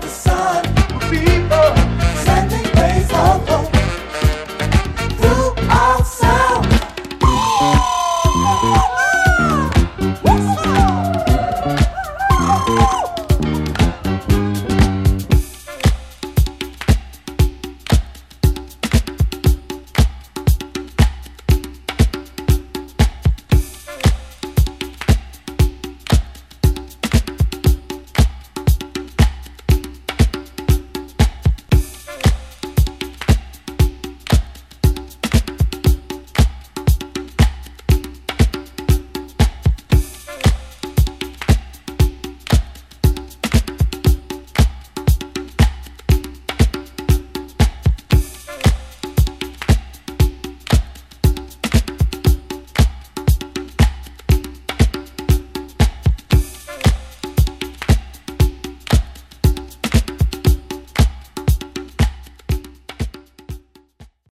the sun.